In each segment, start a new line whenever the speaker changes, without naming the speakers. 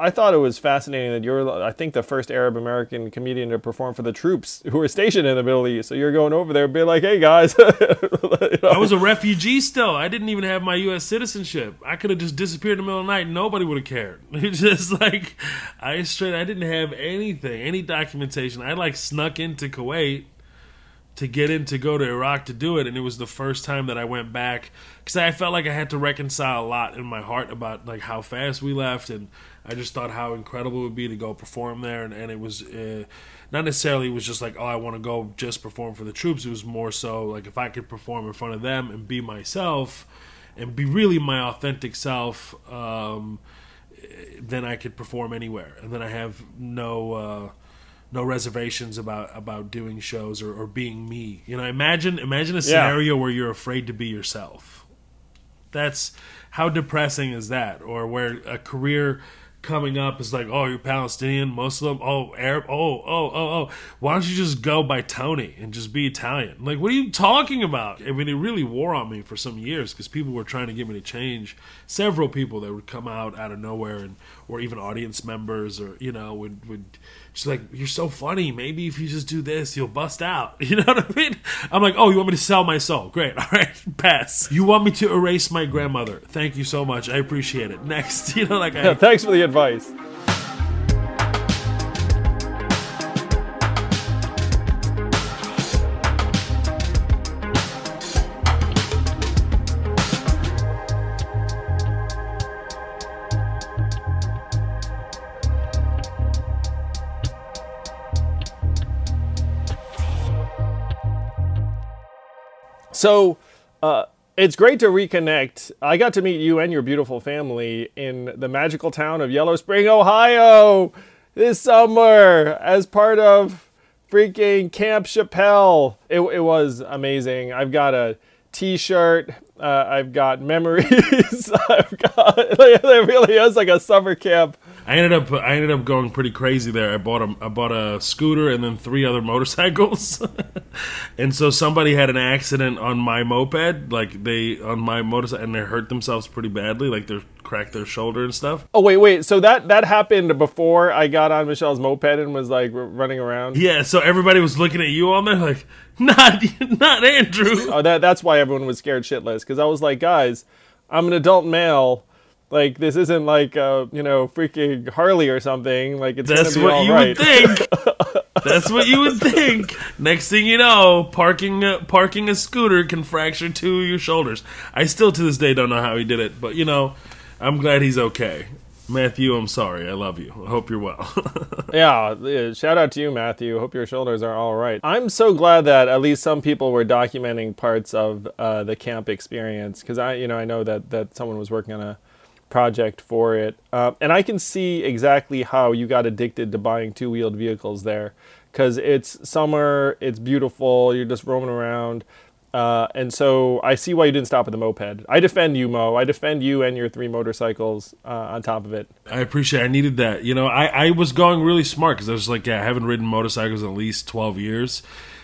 I thought it was fascinating that you're, I think, the first Arab American comedian to perform for the troops who were stationed in the Middle East. So you're going over there and being like, hey, guys. you know?
I was a refugee still. I didn't even have my U.S. citizenship. I could have just disappeared in the middle of the night nobody would have cared. It's just like, I straight, I didn't have anything, any documentation. I like snuck into Kuwait to get in to go to Iraq to do it, and it was the first time that I went back because I felt like I had to reconcile a lot in my heart about like how fast we left, and I just thought how incredible it would be to go perform there, and, and it was uh, not necessarily it was just like oh I want to go just perform for the troops. It was more so like if I could perform in front of them and be myself and be really my authentic self. Um, then I could perform anywhere, and then I have no uh, no reservations about about doing shows or, or being me. You know, imagine imagine a scenario yeah. where you're afraid to be yourself. That's how depressing is that? Or where a career coming up is like, oh, you're Palestinian, Muslim, oh, Arab, oh, oh, oh, oh. Why don't you just go by Tony and just be Italian? Like, what are you talking about? I mean, it really wore on me for some years because people were trying to get me to change. Several people that would come out out of nowhere and or even audience members or you know would would She's like, "You're so funny. Maybe if you just do this, you'll bust out." You know what I mean? I'm like, "Oh, you want me to sell my soul? Great. All right, pass. You want me to erase my grandmother? Thank you so much. I appreciate it. Next, you know, like, I,
thanks for the advice." So uh, it's great to reconnect. I got to meet you and your beautiful family in the magical town of Yellow Springs, Ohio this summer as part of freaking Camp Chappelle. It, it was amazing. I've got a t-shirt. Uh, I've got memories. I've got there really is like a summer camp
I ended up I ended up going pretty crazy there. I bought a I bought a scooter and then three other motorcycles, and so somebody had an accident on my moped, like they on my motorcycle, and they hurt themselves pretty badly, like they cracked their shoulder and stuff.
Oh wait, wait. So that that happened before I got on Michelle's moped and was like running around.
Yeah. So everybody was looking at you on there, like not not Andrew.
Oh, that that's why everyone was scared shitless because I was like, guys, I'm an adult male like this isn't like uh, you know freaking Harley or something. Like it's
that's
gonna be
what you
right.
would think. that's what you would think. Next thing you know, parking a, parking a scooter can fracture two of your shoulders. I still to this day don't know how he did it, but you know, I'm glad he's okay. Matthew, I'm sorry. I love you. I hope you're well.
yeah, shout out to you, Matthew. Hope your shoulders are all right. I'm so glad that at least some people were documenting parts of uh, the camp experience because I, you know, I know that that someone was working on a project for it. Uh, and I can see exactly how you got addicted to buying two wheeled vehicles there because it's summer, it's beautiful, you're just roaming around. Uh, and so I see why you didn't stop at the moped. I defend you, Mo. I defend you and your three motorcycles uh, on top of it.
I appreciate. It. I needed that. You know, I, I was going really smart because I was like, yeah, I haven't ridden motorcycles in at least twelve years,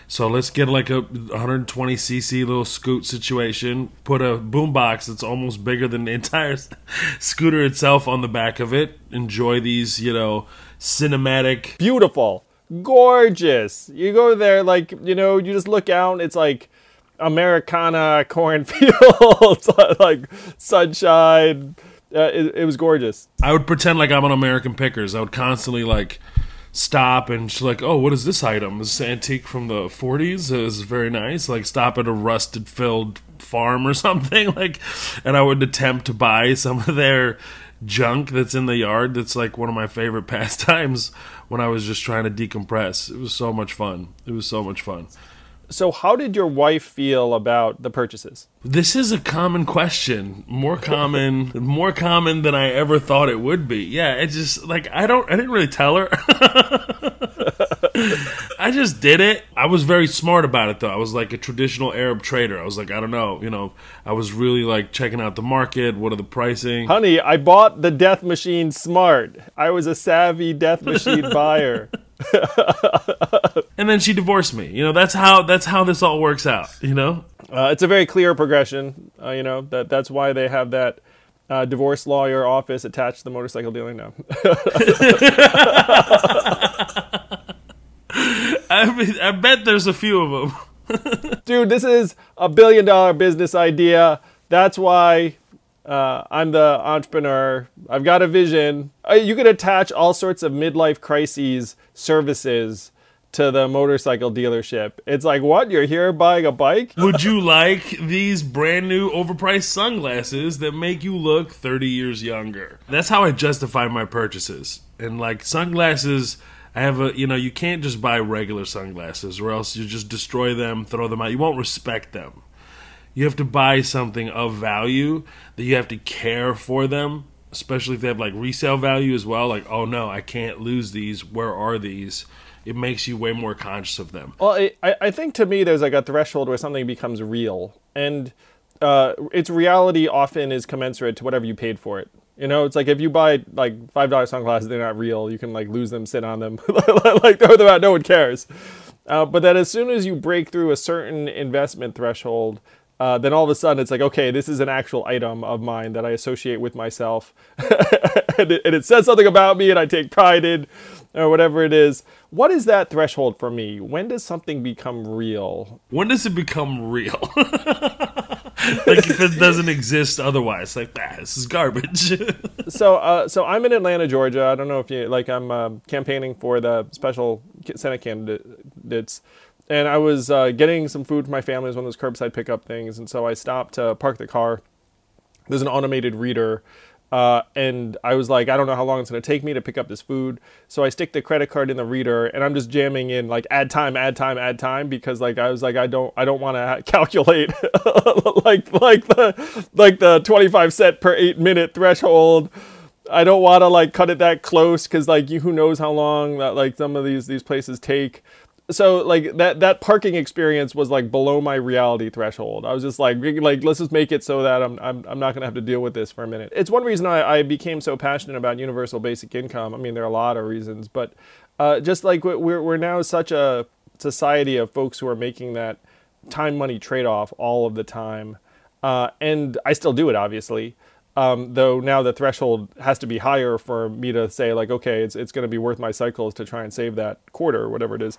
so let's get like a 120 cc little scoot situation. Put a boombox that's almost bigger than the entire scooter itself on the back of it. Enjoy these, you know, cinematic,
beautiful, gorgeous. You go there, like you know, you just look out. It's like Americana cornfields, like sunshine. Uh, it, it was gorgeous.
I would pretend like I'm on American Pickers. I would constantly like stop and she's like, "Oh, what is this item? This antique from the 40s. Is very nice." Like stop at a rusted filled farm or something like and I would attempt to buy some of their junk that's in the yard that's like one of my favorite pastimes when I was just trying to decompress. It was so much fun. It was so much fun.
So, how did your wife feel about the purchases?
This is a common question, more common, more common than I ever thought it would be. Yeah, it just like I don't, I didn't really tell her. I just did it. I was very smart about it though. I was like a traditional Arab trader. I was like, I don't know, you know, I was really like checking out the market. What are the pricing?
Honey, I bought the death machine smart. I was a savvy death machine buyer.
and then she divorced me. You know, that's how that's how this all works out. You know,
uh, it's a very clear progression. Uh, you know that that's why they have that uh, divorce lawyer office attached to the motorcycle dealing now.
I mean, I bet there's a few of
them. Dude, this is a billion dollar business idea. That's why uh, I'm the entrepreneur. I've got a vision. Uh, you could attach all sorts of midlife crises services to the motorcycle dealership. It's like, what? You're here buying a bike?
Would you like these brand new overpriced sunglasses that make you look 30 years younger? That's how I justify my purchases. And like sunglasses, I have a, you know, you can't just buy regular sunglasses or else you just destroy them, throw them out. You won't respect them. You have to buy something of value that you have to care for them especially if they have like resale value as well. Like oh no i can't lose these. Where are these? It makes you way more conscious of them.
Well i, I think to me there's like a threshold where something becomes real. And uh, its reality often is commensurate to whatever you paid for it you know, it's like if you buy like five dollar sunglasses, they're not real. You can like lose them, sit on them, like throw them out. No one cares. Uh, but that as soon as you break through a certain investment threshold, uh, then all of a sudden it's like, okay, this is an actual item of mine that I associate with myself, and, it, and, it, says something about me, and I take pride in, or whatever it is. What is that threshold for me? When does something become real?
When does it become real? like if it doesn't exist otherwise, like this is garbage.
so, uh, so I'm in Atlanta, Georgia. I don't know if you like. I'm uh, campaigning for the special Senate candidates and I was uh, getting some food for my family. Was one of those curbside pickup things, and so I stopped to park the car. There's an automated reader, uh, and I was like, I don't know how long it's going to take me to pick up this food. So I stick the credit card in the reader, and I'm just jamming in like add time, add time, add time because like I was like I don't I don't want to calculate like like the like the 25 cent per eight minute threshold. I don't want to like cut it that close because like you, who knows how long that like some of these these places take so like that that parking experience was like below my reality threshold. I was just like like let's just make it so that I'm I'm I'm not gonna have to deal with this for a minute. It's one reason I, I became so passionate about universal basic income. I mean there are a lot of reasons, but uh, just like we're we're now such a society of folks who are making that time money trade off all of the time, uh, and I still do it obviously. Um, though now the threshold has to be higher for me to say like okay it's it's going to be worth my cycles to try and save that quarter or whatever it is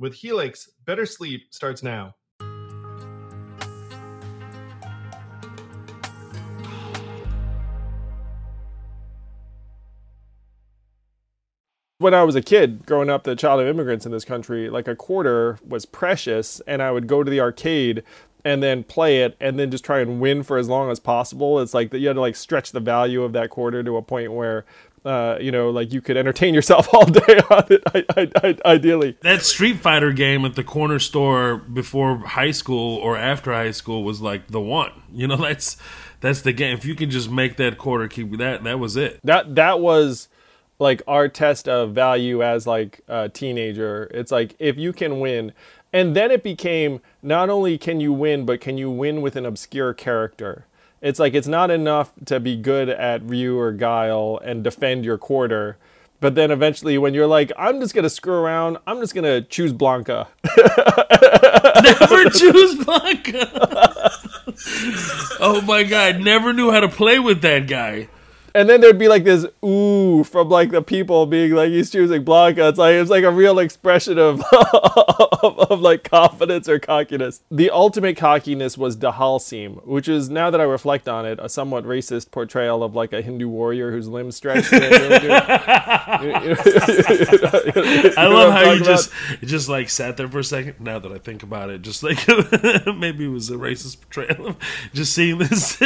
With Helix, better sleep starts now. when I was a kid growing up, the child of immigrants in this country, like a quarter was precious, and I would go to the arcade and then play it and then just try and win for as long as possible. It's like that you had to like stretch the value of that quarter to a point where uh, you know, like you could entertain yourself all day on it. I, I, I, ideally,
that Street Fighter game at the corner store before high school or after high school was like the one. You know, that's that's the game. If you can just make that quarter keep that, that was it.
That that was like our test of value as like a teenager. It's like if you can win, and then it became not only can you win, but can you win with an obscure character. It's like it's not enough to be good at Ryu or Guile and defend your quarter. But then eventually, when you're like, I'm just gonna screw around, I'm just gonna choose Blanka.
Never choose Blanka. oh my god, never knew how to play with that guy
and then there'd be like this ooh from like the people being like he's choosing Blanka. It's like it's like a real expression of, of, of like confidence or cockiness. The ultimate cockiness was Dhalsim, which is now that I reflect on it, a somewhat racist portrayal of like a Hindu warrior whose limbs stretched. I
love how you just about? just like sat there for a second. Now that I think about it, just like maybe it was a racist portrayal of just seeing this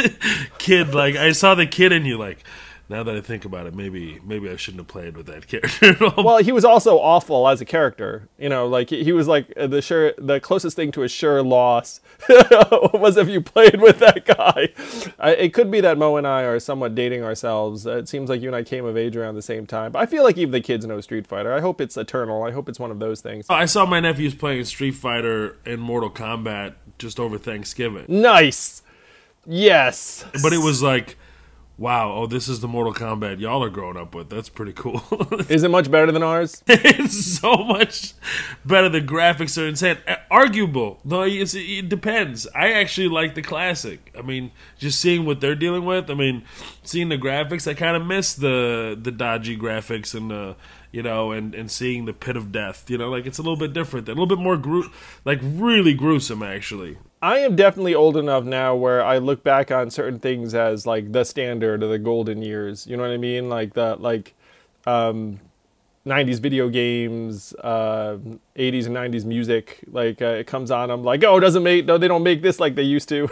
kid. Like I saw the kid in you, like now that I think about it, maybe maybe I shouldn't have played with that character.
well, he was also awful as a character. You know, like he was like uh, the sure the closest thing to a sure loss was if you played with that guy. I, it could be that Mo and I are somewhat dating ourselves. Uh, it seems like you and I came of age around the same time. But I feel like even the kids know Street Fighter. I hope it's eternal. I hope it's one of those things.
Oh, I saw my nephews playing Street Fighter and Mortal Kombat just over Thanksgiving.
Nice. Yes.
But it was like wow, oh, this is the Mortal Kombat y'all are growing up with. That's pretty cool.
is it much better than ours?
it's so much better. The graphics are insane. Uh, arguable, though. it depends. I actually like the classic. I mean, just seeing what they're dealing with. I mean, seeing the graphics, I kind of miss the the dodgy graphics and the you know, and, and seeing the pit of death, you know, like it's a little bit different, a little bit more gru- like really gruesome actually.
I am definitely old enough now where I look back on certain things as like the standard of the golden years. You know what I mean? Like the like um, 90s video games, uh, 80s and 90s music. Like uh, it comes on, I'm like, oh, it doesn't make no, they don't make this like they used to.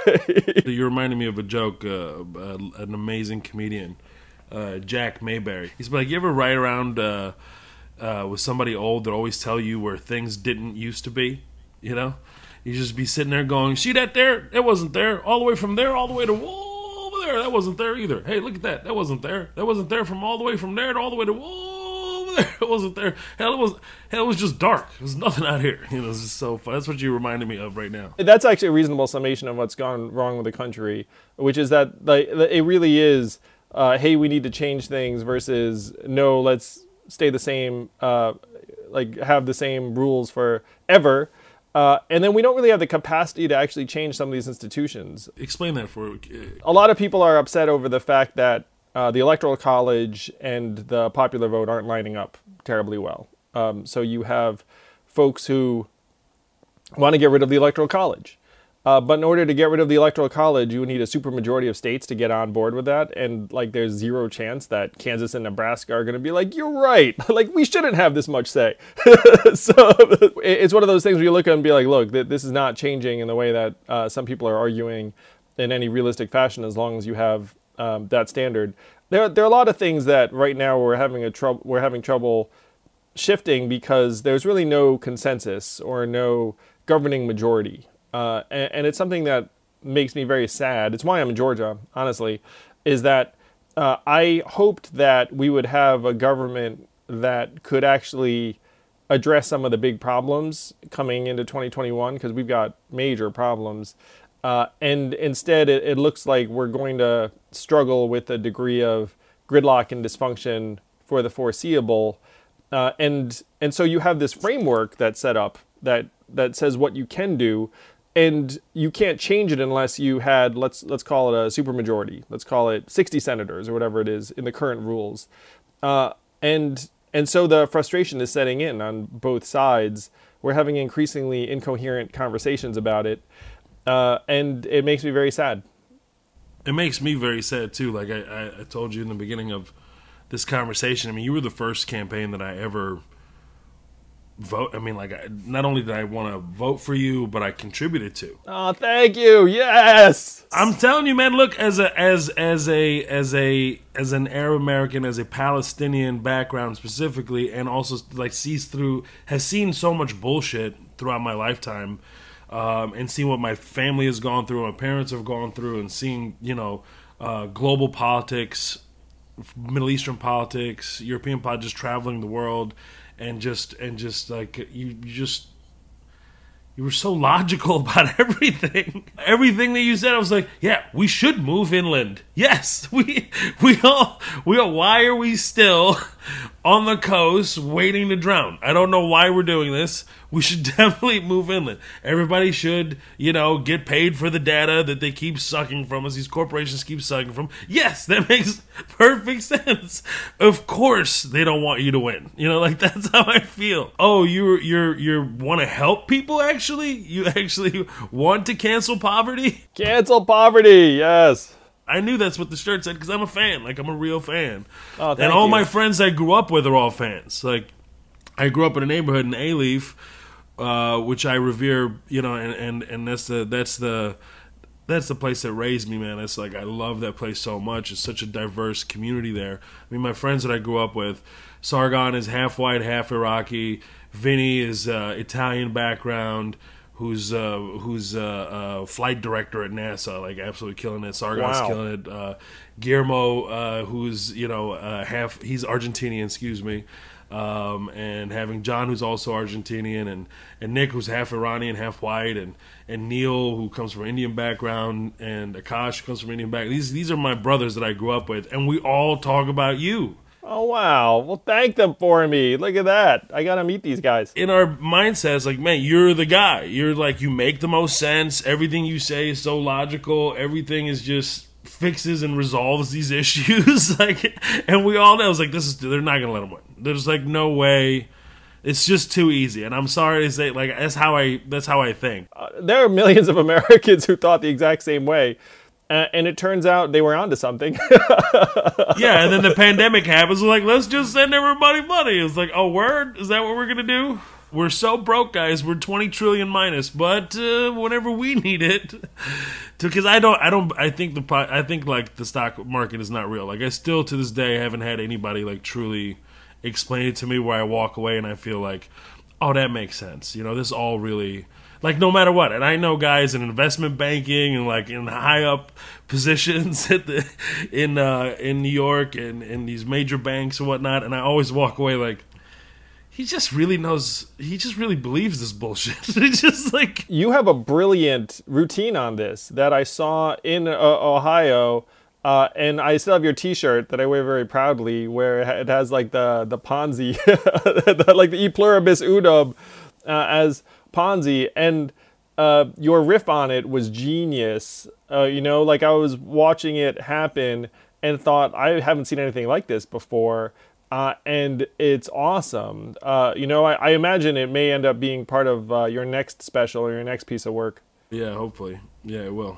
you reminded me of a joke. Uh, uh, an amazing comedian, uh, Jack Mayberry. He's like, you ever ride around uh, with somebody old that always tell you where things didn't used to be? You know you just be sitting there going, "See that there? That wasn't there. All the way from there, all the way to whoa, over there. That wasn't there either. Hey, look at that. That wasn't there. That wasn't there from all the way from there to all the way to whoa, over there. It wasn't there. Hell, it was. Hell, it was just dark. There's nothing out here. You know, it's just so fun. That's what you reminded me of right now.
That's actually a reasonable summation of what's gone wrong with the country, which is that like it really is. Uh, hey, we need to change things versus no, let's stay the same. Uh, like have the same rules forever uh, and then we don't really have the capacity to actually change some of these institutions.
Explain that for. Uh,
a lot of people are upset over the fact that uh, the electoral college and the popular vote aren't lining up terribly well. Um, so you have folks who want to get rid of the electoral college. Uh, but in order to get rid of the electoral college, you would need a supermajority of states to get on board with that. And like, there's zero chance that Kansas and Nebraska are going to be like, "You're right. like, we shouldn't have this much say." so it's one of those things where you look at and be like, "Look, th- this is not changing in the way that uh, some people are arguing in any realistic fashion. As long as you have um, that standard, there there are a lot of things that right now we're having a trouble we're having trouble shifting because there's really no consensus or no governing majority uh, and, and, it's something that makes me very sad. It's why I'm in Georgia, honestly, is that uh, I hoped that we would have a government that could actually address some of the big problems coming into 2021 because we've got major problems. Uh, and instead, it, it, looks like we're going to struggle with a degree of gridlock and dysfunction for the foreseeable. Uh, and and so you have this framework that's set up that that says what you can do, and you can't change it unless you had let's let's call it a supermajority. Let's call it 60 senators or whatever it is in the current rules. Uh, and and so the frustration is setting in on both sides. We're having increasingly incoherent conversations about it, uh, and it makes me very sad.
It makes me very sad too. Like I, I, I told you in the beginning of this conversation. I mean, you were the first campaign that I ever vote. I mean, like, not only did I want to vote for you, but I contributed to.
Oh, thank you. Yes.
I'm telling you, man. Look, as a as as a as a as an Arab American, as a Palestinian background specifically, and also like sees through has seen so much bullshit throughout my lifetime, um, and seen what my family has gone through, my parents have gone through, and seeing you know uh, global politics, Middle Eastern politics, European politics, just traveling the world and just and just like you, you just you were so logical about everything. Everything that you said, I was like, yeah, we should move inland. Yes, we we all we all. Why are we still on the coast waiting to drown? I don't know why we're doing this. We should definitely move inland. Everybody should, you know, get paid for the data that they keep sucking from us. These corporations keep sucking from. Yes, that makes perfect sense. Of course, they don't want you to win. You know, like that's how I feel. Oh, you're you're you want to help people. Actually, you actually want to cancel poverty.
Cancel poverty. Yes.
I knew that's what the shirt said because I'm a fan. Like I'm a real fan.
Oh,
and all
you.
my friends I grew up with are all fans. Like I grew up in a neighborhood in Alief, uh, which I revere. You know, and, and and that's the that's the that's the place that raised me, man. It's like I love that place so much. It's such a diverse community there. I mean, my friends that I grew up with, Sargon is half white, half Iraqi. Vinny is uh, Italian background. Who's uh, who's uh, uh, flight director at NASA? Like absolutely killing it. Sargon's
Wow.
killing it. Uh, Guillermo, uh, who's you know uh, half he's Argentinian, excuse me, um, and having John, who's also Argentinian, and and Nick, who's half Iranian, half white, and and Neil, who comes from Indian background, and Akash, comes from Indian background. These these are my brothers that I grew up with, and we all talk about you.
Oh wow. Well, thank them for me. Look at that. I gotta meet these guys.
in our mindset, it's like, man, you're the guy. You're like, you make the most sense. Everything you say is so logical. Everything is just fixes and resolves these issues. like, and we all know, it's like, this is, they're not going to let him win. There's like no way. It's just too easy. And I'm sorry to say, like, that's how I, that's how I think.
Uh, there are millions of Americans who thought the exact same way. Uh, and it turns out they were onto something.
yeah. And then the pandemic happens. We're like, let's just send everybody money. It's like, oh, word? Is that what we're going to do? We're so broke, guys. We're 20 trillion minus, but uh, whenever we need it, because I don't, I don't, I think the, I think like the stock market is not real. Like I still to this day haven't had anybody like truly explain it to me where I walk away and I feel like, oh, that makes sense. You know, this all really like no matter what. And I know guys in investment banking and like in high up positions the in uh, in New York and in these major banks and whatnot. And I always walk away like. He just really knows. He just really believes this bullshit. it's just like
you have a brilliant routine on this that I saw in uh, Ohio. Uh, and I still have your T-shirt that I wear very proudly, where it it has like the the Ponzi, the, like the E pluribus unum, uh, as Ponzi, and uh, your riff on it was genius. Uh, you know, like I was watching it happen and thought I haven't seen anything like this before. Uh, and it's awesome. Uh, you know, I, I imagine it may end up being part of uh, your next special or your next piece of work.
Yeah, hopefully. Yeah, it will.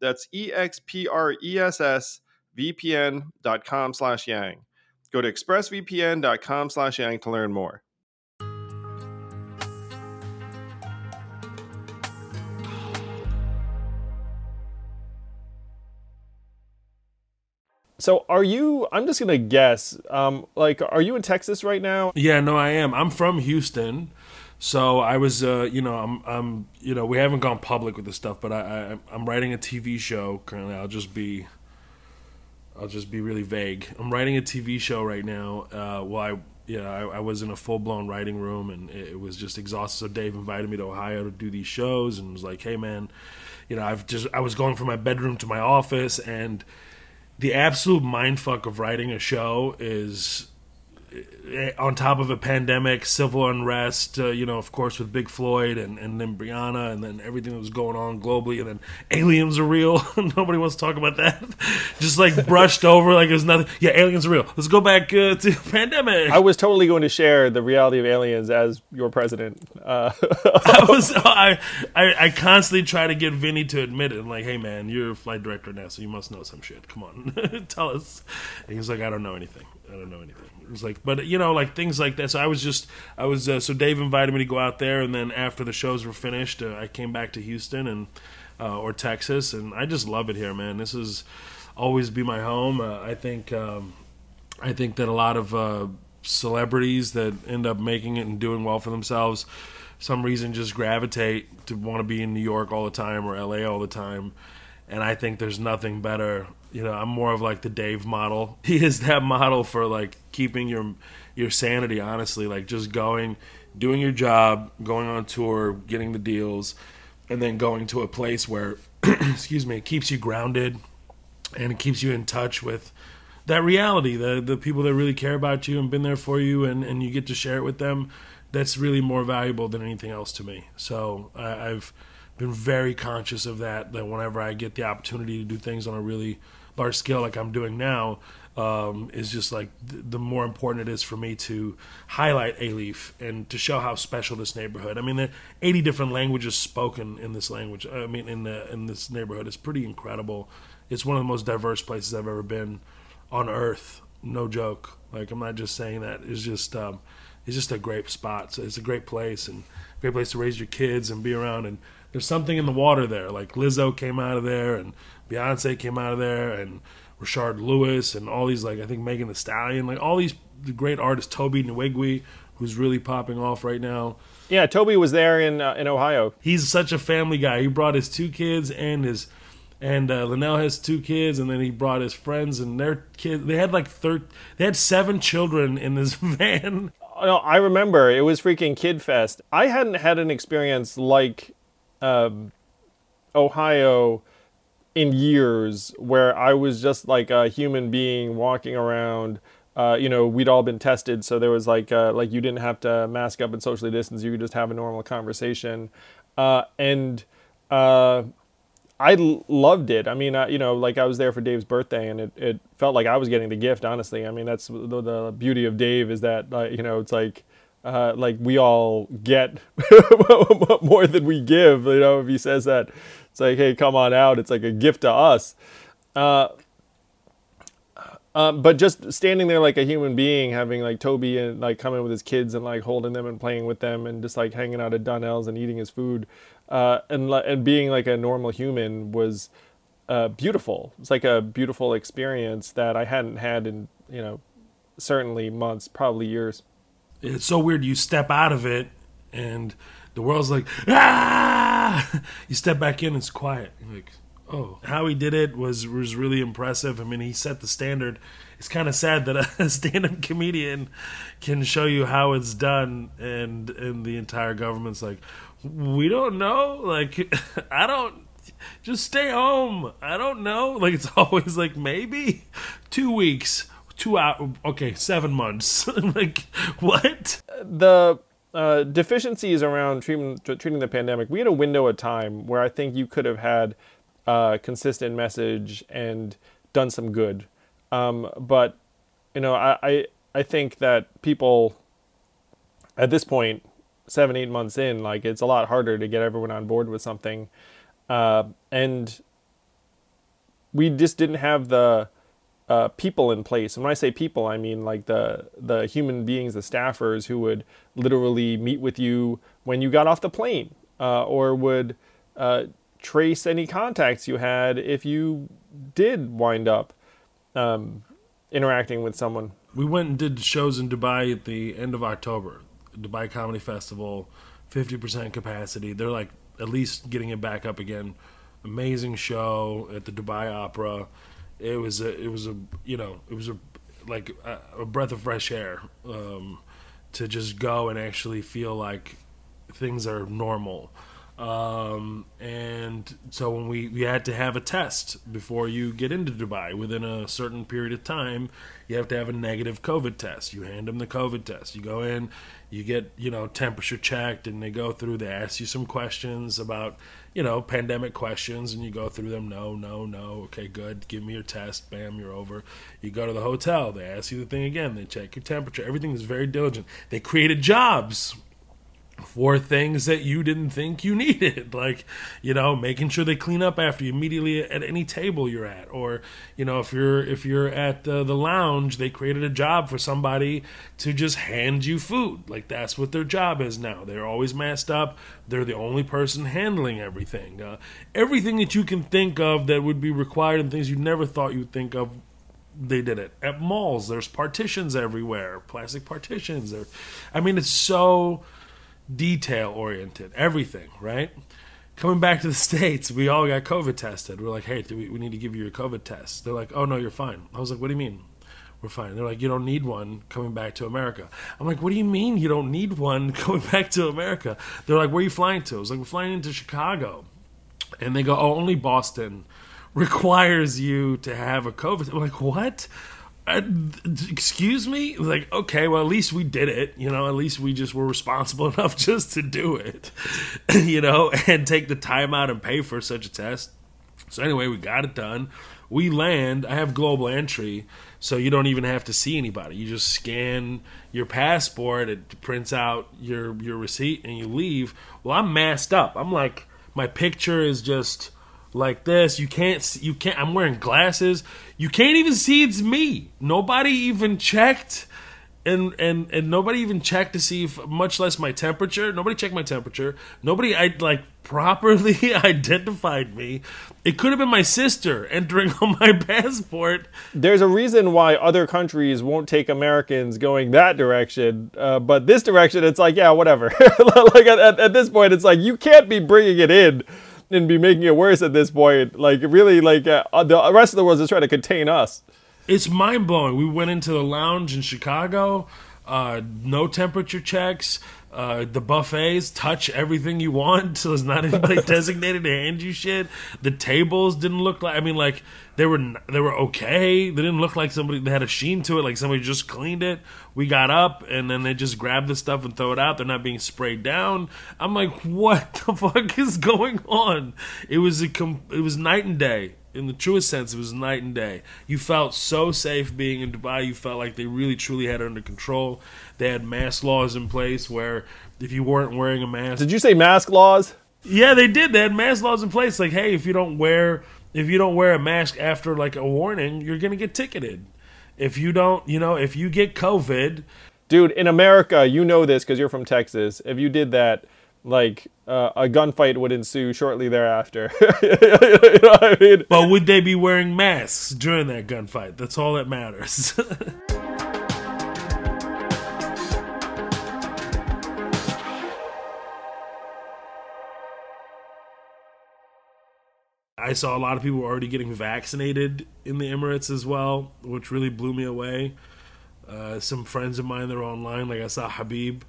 That's E-X-P-R-E-S-S vpn.com slash yang. Go to expressvpn.com slash yang to learn more. So are you? I'm just gonna guess. Um, like, are you in Texas right now?
Yeah, no, I am. I'm from Houston, so I was, uh, you know, I'm, I'm, you know, we haven't gone public with this stuff, but I, I, I'm writing a TV show currently. I'll just be, I'll just be really vague. I'm writing a TV show right now. Uh, well, I, yeah, I, I was in a full blown writing room, and it, it was just exhausted. So Dave invited me to Ohio to do these shows, and was like, "Hey, man, you know, I've just, I was going from my bedroom to my office, and." the absolute mindfuck of writing a show is on top of a pandemic, civil unrest, uh, you know, of course, with Big Floyd and, and then Breonna and then everything that was going on globally, and then aliens are real. Nobody wants to talk about that. Just like brushed over like there's nothing. Yeah, aliens are real. Let's go back uh, to the pandemic.
I was totally going to share the reality of aliens as your president. Uh.
I was. I, I I constantly try to get Vinny to admit it. like, hey man, you're a flight director now, so you must know some shit. Come on, tell us. And he's like, I don't know anything. I don't know anything. It was like, but you know, like things like that. So I was just, I was. Uh, so Dave invited me to go out there, and then after the shows were finished, uh, I came back to Houston and uh, or Texas, and I just love it here, man. This is always be my home. Uh, I think, um, I think that a lot of uh, celebrities that end up making it and doing well for themselves, some reason just gravitate to want to be in New York all the time or LA all the time, and I think there's nothing better you know, I'm more of like the Dave model. He is that model for like keeping your your sanity. Honestly, like just going, doing your job, going on tour, getting the deals, and then going to a place where, excuse me, it keeps you grounded, and it keeps you in touch with that reality. The the people that really care about you and been there for you, and and you get to share it with them. That's really more valuable than anything else to me. So I, I've been very conscious of that. That whenever I get the opportunity to do things on a really large scale like I'm doing now um, is just like th- the more important it is for me to highlight Alief and to show how special this neighborhood. I mean, there are 80 different languages spoken in this language. I mean, in the in this neighborhood, it's pretty incredible. It's one of the most diverse places I've ever been on earth. No joke. Like I'm not just saying that. It's just um, it's just a great spot. So it's a great place and great place to raise your kids and be around. And there's something in the water there. Like Lizzo came out of there and Beyonce came out of there, and Rashard Lewis, and all these like I think Megan Thee Stallion, like all these great artists. Tobe Nwigwe, who's really popping off right now.
Yeah, Toby was there in uh, in Ohio.
He's such a family guy. He brought his two kids and his and uh, Linnell has two kids, and then he brought his friends and their kids. They had like thir- they had seven children in this van.
No, I remember it was freaking Kid Fest. I hadn't had an experience like um, Ohio in years where I was just like a human being walking around. Uh, you know, we'd all been tested, so there was like uh, like you didn't have to mask up and socially distance. You could just have a normal conversation, uh, and uh, I l- loved it. I mean, I, you know, like I was there for Dave's birthday, and it, it felt like I was getting the gift. Honestly, I mean, that's the, the beauty of Dave is that you know it's like. Uh, like we all get more than we give, you know. If he says that, it's like, hey, come on out. It's like a gift to us. Uh, uh, but just standing there like a human being, having like Tobe and like coming with his kids and like holding them and playing with them and just like hanging out at Donnell's and eating his food, uh, and and being like a normal human was uh, beautiful. It's like a beautiful experience that I hadn't had in you know certainly months, probably years.
It's so weird. You step out of it and the world's like ah! You step back in it's quiet. You're like oh. How he did it was was really impressive. I mean he set the standard. It's kind of sad that a stand-up comedian can show you how it's done and and the entire government's like we don't know. Like i don't just stay home. I don't know. Like it's always like maybe two weeks two out okay seven months. Like what?
The uh, deficiencies around treatment, treating the pandemic, we had a window of time where I think you could have had a consistent message and done some good. Um, but you know, I, I I think that people at this point, seven eight months in, like it's a lot harder to get everyone on board with something, uh, and we just didn't have the uh, people in place. And when I say people, I mean like the the human beings, the staffers who would literally meet with you when you got off the plane, uh, or would uh, trace any contacts you had if you did wind up um, interacting with someone.
We went and did shows in Dubai at the end of October, Dubai Comedy Festival, fifty percent capacity. They're like at least getting it back up again. Amazing show at the Dubai Opera. It was a, it was a, you know, it was a, like a, a breath of fresh air um, to just go and actually feel like things are normal. Um, and so when we, we had to have a test before you get into Dubai within a certain period of time, you have to have a negative COVID test. You hand them the COVID test. You go in, you get, you know, temperature checked and they go through, they ask you some questions about, you know, pandemic questions and you go through them. No, no, no. Okay, good. Give me your test. Bam, you're over. You go to the hotel. They ask you the thing again. They check your temperature. Everything is very diligent. They created jobs for things that you didn't think you needed. Like you know making sure they clean up after you immediately at any table you're at. Or you know if you're if you're at the, the lounge they created a job for somebody to just hand you food. Like that's what their job is now. They're always masked up. They're the only person handling everything. Uh, everything that you can think of that would be required and things you never thought you'd think of they did it. At malls there's partitions everywhere. Plastic partitions. There i mean it's so detail oriented, everything, right? Coming back to the States, we all got COVID tested. We're like, hey, we, we need to give you your COVID test. They're like, oh, no, you're fine. I was like, what do you mean? We're fine. They're like, you don't need one coming back to America. I'm like, what do you mean you don't need one coming back to America? They're like, where are you flying to? I was like, we're flying into Chicago. And they go, oh, only Boston requires you to have a COVID. I'm like, what? Uh, excuse me? Like okay well at least we did it you know at least we just were responsible enough just to do it you know and take the time out and pay for such a test. So anyway we got it done. We land i have global entry so you don't even have to see anybody. You just scan your passport it prints out your your receipt and you leave. Well i'm masked up. I'm like my picture is just like this. You can't. See, You can't. I'm wearing glasses. You can't even see it's me. Nobody even checked, and and and nobody even checked to see if, much less my temperature. Nobody checked my temperature. Nobody I like properly identified me. It could have been my sister entering on my passport.
There's a reason why other countries won't take Americans going that direction, uh, but this direction, it's like, yeah, whatever. like at, at this point, it's like you can't be bringing it in and be making it worse at this point. Like really, like uh, the rest of the world is trying to contain us.
It's mind blowing. We went into the lounge in Chicago, uh, no temperature checks. Uh, the buffets touch everything you want, so there's not anybody designated to hand you shit. The tables didn't look like. I mean, like they were they were okay. They didn't look like somebody they had a sheen to it, like somebody just cleaned it. We got up and then they just grab the stuff and throw it out. They're not being sprayed down. I'm like, what the fuck is going on? It was a com- it was night and day in the truest sense, it was night and day. You felt so safe being in Dubai. You felt like they really truly had it under control. They had mask laws in place where if you weren't wearing a mask,
did you say mask laws?
Yeah, they did. They had mask laws in place. Like, hey, if you don't wear if you don't wear a mask after like a warning, you're gonna get ticketed. If you don't, you know, if you get COVID,
dude, in America, you know this because you're from Texas. If you did that like uh, a gunfight would ensue shortly thereafter. you
know I mean? But would they be wearing masks during that gunfight? That's all that matters. I saw a lot of people already getting vaccinated in the Emirates as well, which really blew me away. Uh, some friends of mine that are online, like I saw Khabib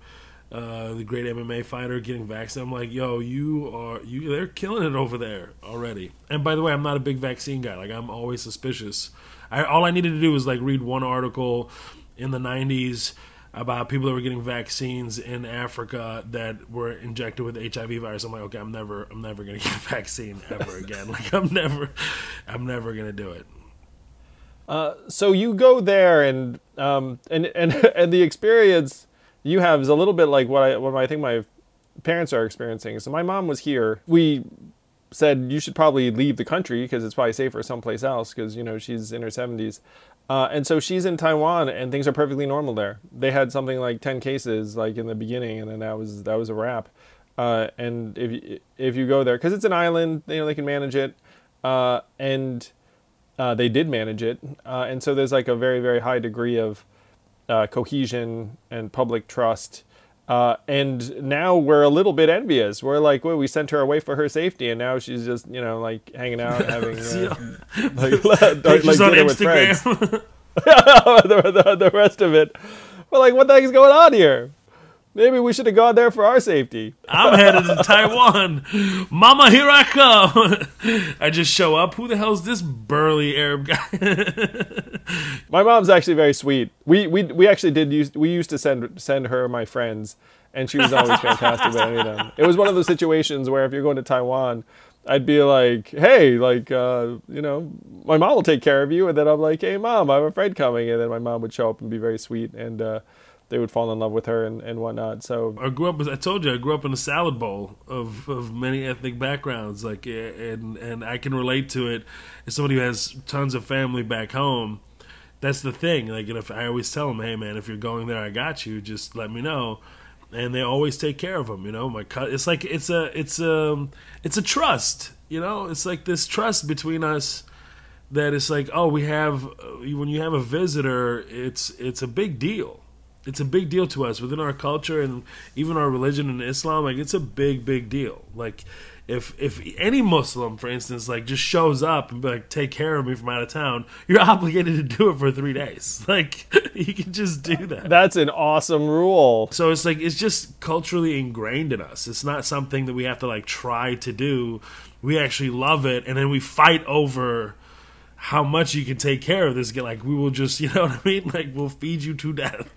uh, the great MMA fighter getting vaccinated. I'm like, yo, you are you. They're killing it over there already. And by the way, I'm not a big vaccine guy. Like I'm always suspicious. I, all I needed to do was like read one article in the '90s about people that were getting vaccines in Africa that were injected with HIV virus. I'm like, okay, I'm never, I'm never gonna get a vaccine ever again. like, I'm never, I'm never gonna do it.
Uh, so you go there, and um, and and and the experience you have is a little bit like what I what I think my parents are experiencing. So my mom was here. We said you should probably leave the country because it's probably safer someplace else because you know she's in her 70s uh, and so she's in taiwan and things are perfectly normal there. They had something like 10 cases like in the beginning and then that was that was a wrap. Uh, and if you, if you go there because it's an island you know they can manage it. Uh, and uh, they did manage it. Uh, and so there's like a very very high degree of uh, cohesion and public trust uh, and now we're a little bit envious. We're like, well, we sent her away for her safety, and now she's just, you know, like hanging out, having uh, like, like, like dinner with friends. the, the, the rest of it, we're like, what the heck is going on here? Maybe we should have gone there for our safety.
I'm headed to Taiwan. Mama, here I come. I just show up. Who the hell's this burly Arab guy?
my mom's actually very sweet. We we we actually did use we used to send send her my friends and she was always fantastic with any of them. It was one of those situations where if you're going to Taiwan, I'd be like, "Hey, like, uh, you know, my mom will take care of you," and then I'm like, "Hey, mom, I have a friend coming," and then my mom would show up and be very sweet, and uh, they would fall in love with her and, and whatnot. So
I grew up. I told you I grew up in a salad bowl of, of many ethnic backgrounds. Like and and I can relate to it as somebody who has tons of family back home. That's the thing. Like if I always tell them, hey man, if you're going there, I got you. Just let me know. And they always take care of them. You know, my it's like it's a it's a it's a trust. You know, it's like this trust between us that it's like oh we have when you have a visitor it's it's a big deal it's a big deal to us within our culture and even our religion in Islam. Like it's a big, big deal. Like if if any Muslim, for instance, like just shows up and be like take care of me from out of town, you're obligated to do it for three days. Like you can just do uh, that.
That's an awesome rule.
So it's like it's just culturally ingrained in us. It's not something that we have to like try to do. We actually love it, and then we fight over how much you can take care of this. Like we will just, you know what I mean? Like we'll feed you to death.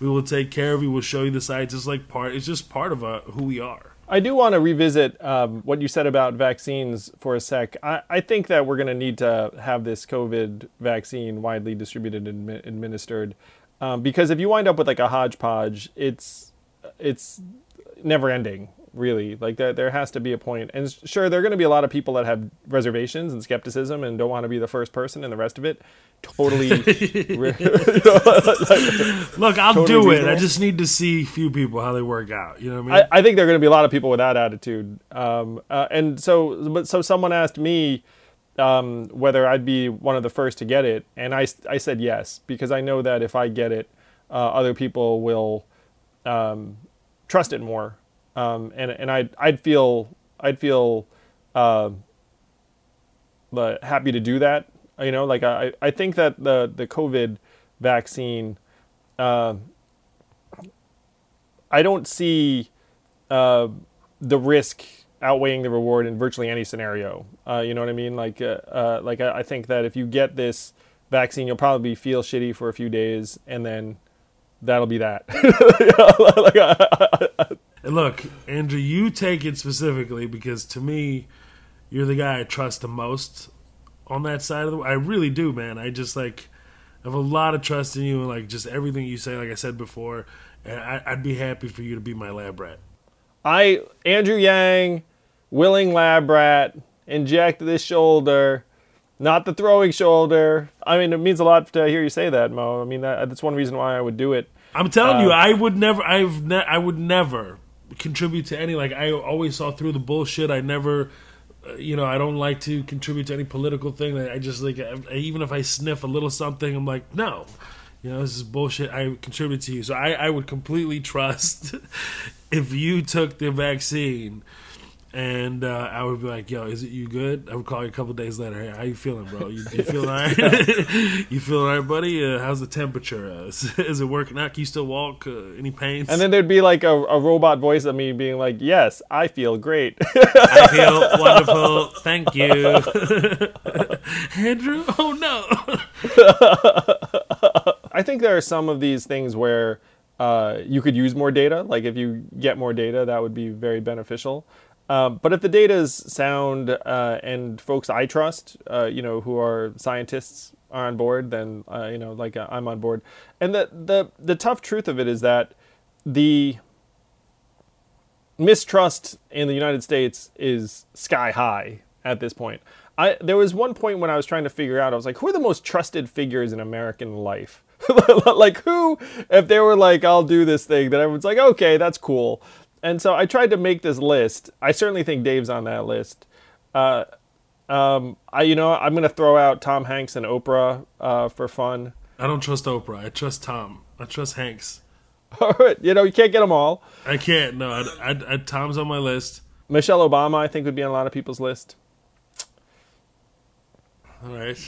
We will take care of you. We'll show you the sights. It's like part. It's just part of uh, who we are.
I do want to revisit um, what you said about vaccines for a sec. I, I think that we're going to need to have this COVID vaccine widely distributed and administered um, because if you wind up with like a hodgepodge, it's it's never ending really. Like there, there has to be a point. And sure, there are going to be a lot of people that have reservations and skepticism and don't want to be the first person, and the rest of it totally. you know,
like, Look, I'll totally do it. Reasonable. I just need to see few people how they work out. You know what I mean?
I, I think there are going to be a lot of people with that attitude. Um, uh, and so, but so someone asked me. Um, whether I'd be one of the first to get it, and I, I said yes because I know that if I get it, uh, other people will um, trust it more um, and and I'd I'd feel I'd feel uh, happy to do that. You know, like I I think that the the COVID vaccine, uh, I don't see uh, the risk outweighing the reward in virtually any scenario. Uh, you know what I mean? Like uh, uh, like I, I think that if you get this vaccine, you'll probably feel shitty for a few days, and then that'll be that. like,
I, I, and look, Andrew, you take it specifically because to me, you're the guy I trust the most on that side of the. I really do, man. I just like have a lot of trust in you and like just everything you say. Like I said before, and I, I'd be happy for you to be my lab rat.
I Andrew Yang, willing lab rat, inject this shoulder not the throwing shoulder. I mean, it means a lot to hear you say that, Mo. I mean, that, that's one reason why I would do it.
I'm telling uh, you, I would never. I've. Ne- I would never contribute to any like I always saw through the bullshit. I never uh, you know, I don't like to contribute to any political thing. I just like I, even if I sniff a little something, I'm like, no, you know, this is bullshit. I contribute to you, so I, I would completely trust if you took the vaccine and uh, I would be like, "Yo, is it you good?" I would call you a couple days later. Hey, how you feeling, bro? You, you feeling all right? you feeling all right, buddy? Uh, how's the temperature? Uh, is, is, it working out? Can you still walk? Uh, any pains?
And then there'd be like a, a, robot voice of me being like, "Yes, I feel great.
I feel wonderful. Thank you, Andrew." Oh no.
I think there are some of these things where uh, you could use more data. Like if you get more data, that would be very beneficial. Um, but if the data is sound uh, and folks I trust, uh, you know, who are scientists are on board, then uh, you know, like uh, I'm on board. And the the the tough truth of it is that the mistrust in the United States is sky high at this point. I there was one point when I was trying to figure out. I was like, who are the most trusted figures in American life? like who, if they were like, I'll do this thing, then everyone's like, okay, that's cool. And so I tried to make this list. I certainly think Dave's on that list. Uh, um, I, you know, I'm gonna throw out Tom Hanks and Oprah uh, for fun.
I don't trust Oprah. I trust Tom. I trust Hanks.
You know, you can't get them all.
I can't. No, I, I, I, Tom's on my list.
Michelle Obama, I think, would be on a lot of people's list.
All right.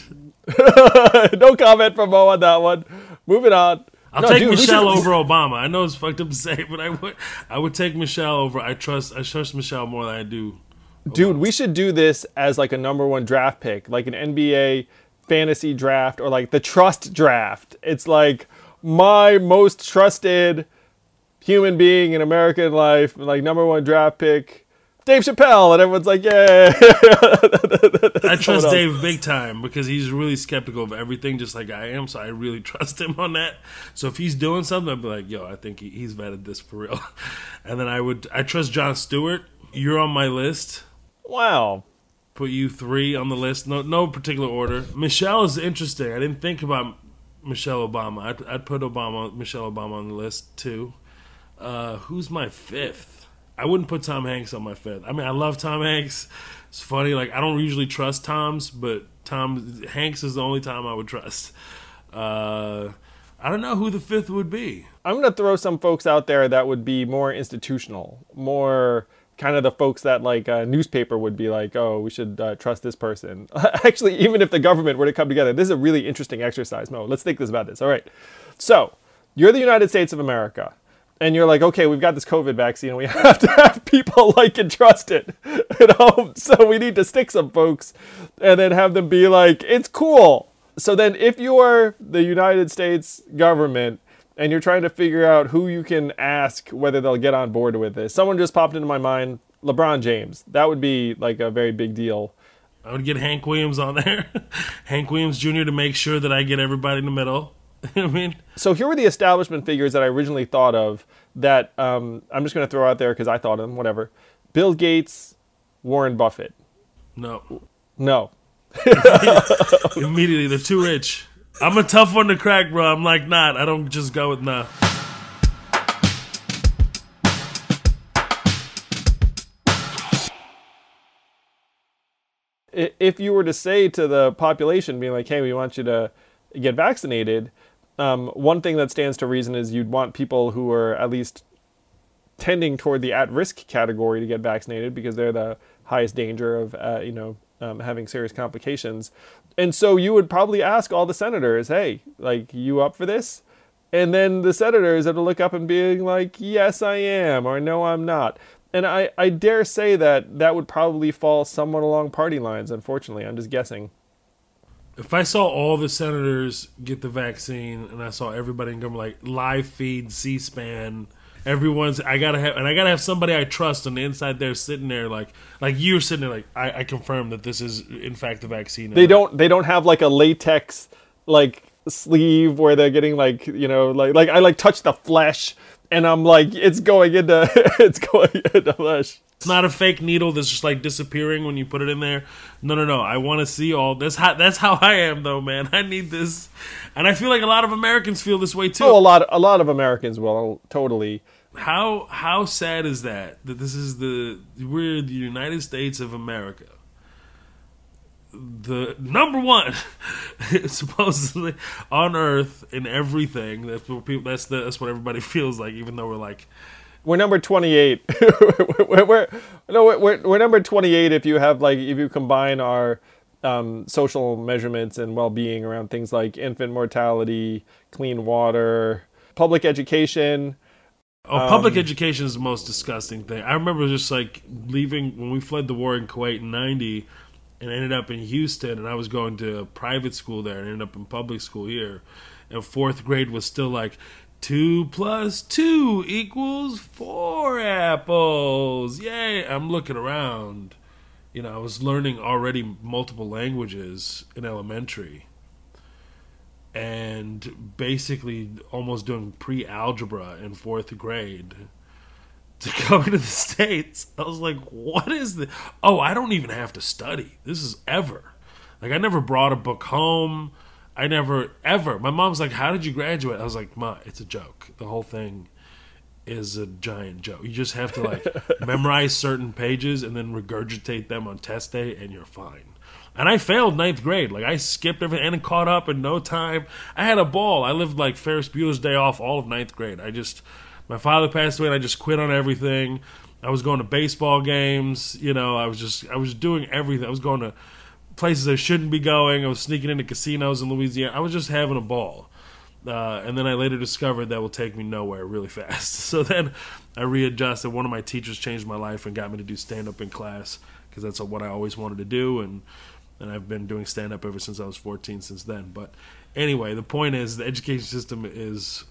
no comment from Mo on that one. Moving on.
I'll
No,
take
dude,
Michelle
should-
over Obama. I know it's fucked up to say, but I would I would take Michelle over. I trust I trust Michelle more than I do.
Dude, we should do this as like a number one draft pick, like an NBA fantasy draft or like the trust draft. It's like my most trusted human being in American life, like number one draft pick, Dave Chappelle, and everyone's like, yeah.
I trust. Dave big time because he's really skeptical of everything, just like I am. So I really trust him on that. So if he's doing something, I'd be like, "Yo, I think he, he's vetted this for real." And then I would, I trust Jon Stewart. You're on my list.
Wow.
Put you three on the list. No, no particular order. Michelle is interesting. I didn't think about Michelle Obama. I'd, I'd put Obama, Michelle Obama on the list too. Uh, who's my fifth? I wouldn't put Tom Hanks on my fifth. I mean, I love Tom Hanks. It's funny. Like I don't usually trust Toms, but Tom Hanks is the only Tom I would trust. Uh, I don't know who the fifth would be.
I'm going to throw some folks out there that would be more institutional, more kind of the folks that like a newspaper would be like, oh, we should uh, trust this person. Actually, even if the government were to come together, this is a really interesting exercise. Mo, let's think this about this. All right. So you're the United States of America. And you're like, okay, we've got this COVID vaccine, and we have to have people like and trust it, you know. So we need to stick some folks, and then have them be like, it's cool. So then, if you are the United States government and you're trying to figure out who you can ask whether they'll get on board with this, someone just popped into my mind: LeBron James. That would be like a very big deal.
I would get Hank Williams on there, Hank Williams Jr. to make sure that I get everybody in the middle. I mean,
So here were the establishment figures that I originally thought of. That um, I'm just going to throw out there because I thought of them. Whatever. Bill Gates, Warren Buffett.
no.
No,
Immediately, they're too rich. I'm a tough one to crack, bro. I'm like, not. I don't just go with nah.
If you were to say to the population, being like, "Hey, we want you to get vaccinated," um, one thing that stands to reason is you'd want people who are at least tending toward the at-risk category to get vaccinated because they're the highest danger of, uh, you know, um, having serious complications. And so you would probably ask all the senators, "Hey, like, you up for this?" And then the senators to look up and being like, "Yes, I am," or "No, I'm not." And I, I dare say that that would probably fall somewhat along party lines. Unfortunately, I'm just guessing.
If I saw all the senators get the vaccine and I saw everybody in government like live feed, C-SPAN, everyone's I gotta have and I gotta have somebody I trust on the inside there sitting there like like you're sitting there like I, I confirm that this is in fact the vaccine.
They don't they don't have like a latex like sleeve where they're getting like you know like like I like touch the flesh and I'm like it's going into it's going into flesh.
It's not a fake needle that's just like disappearing when you put it in there. No, no, no. I want to see all. this. how. That's how I am, though, man. I need this, and I feel like a lot of Americans feel this way too.
Oh, a lot a lot of Americans will totally.
How how sad is that? That this is the we're the United States of America. The number one, supposedly on Earth in everything. That's what people. That's the, that's what everybody feels like. Even though we're like,
We're number 28. we're, we're, no, we're, we're, number 28 if you have like if you combine our um, social measurements and well-being around things like infant mortality, clean water, public education.
Oh, public education is the most disgusting thing. I remember just like leaving when we fled the war in Kuwait in '90, and ended up in Houston, and I was going to a private school there, and ended up in public school here. And fourth grade was still like, Two plus two equals four apples. Yay! I'm looking around. You know, I was learning already multiple languages in elementary and basically almost doing pre algebra in fourth grade to come to the States. I was like, what is this? Oh, I don't even have to study. This is ever. Like, I never brought a book home. I never, ever. My mom's like, how did you graduate? I was like, Ma, it's a joke. The whole thing is a giant joke. You just have to, like, memorize certain pages and then regurgitate them on test day, and you're fine. And I failed ninth grade. Like I skipped everything and caught up in no time. I had a ball. I lived like Ferris Bueller's Day Off all of ninth grade. I just my father passed away and I just quit on everything. I was going to baseball games. You know, I was just I was doing everything. I was going to places I shouldn't be going. I was sneaking into casinos in Louisiana. I was just having a ball. Uh, and then I later discovered that will take me nowhere really fast. So then I readjusted. One of my teachers changed my life and got me to do stand up in class because that's what I always wanted to do. And and I've been doing stand up ever since I was 14 since then. But anyway, the point is the education system is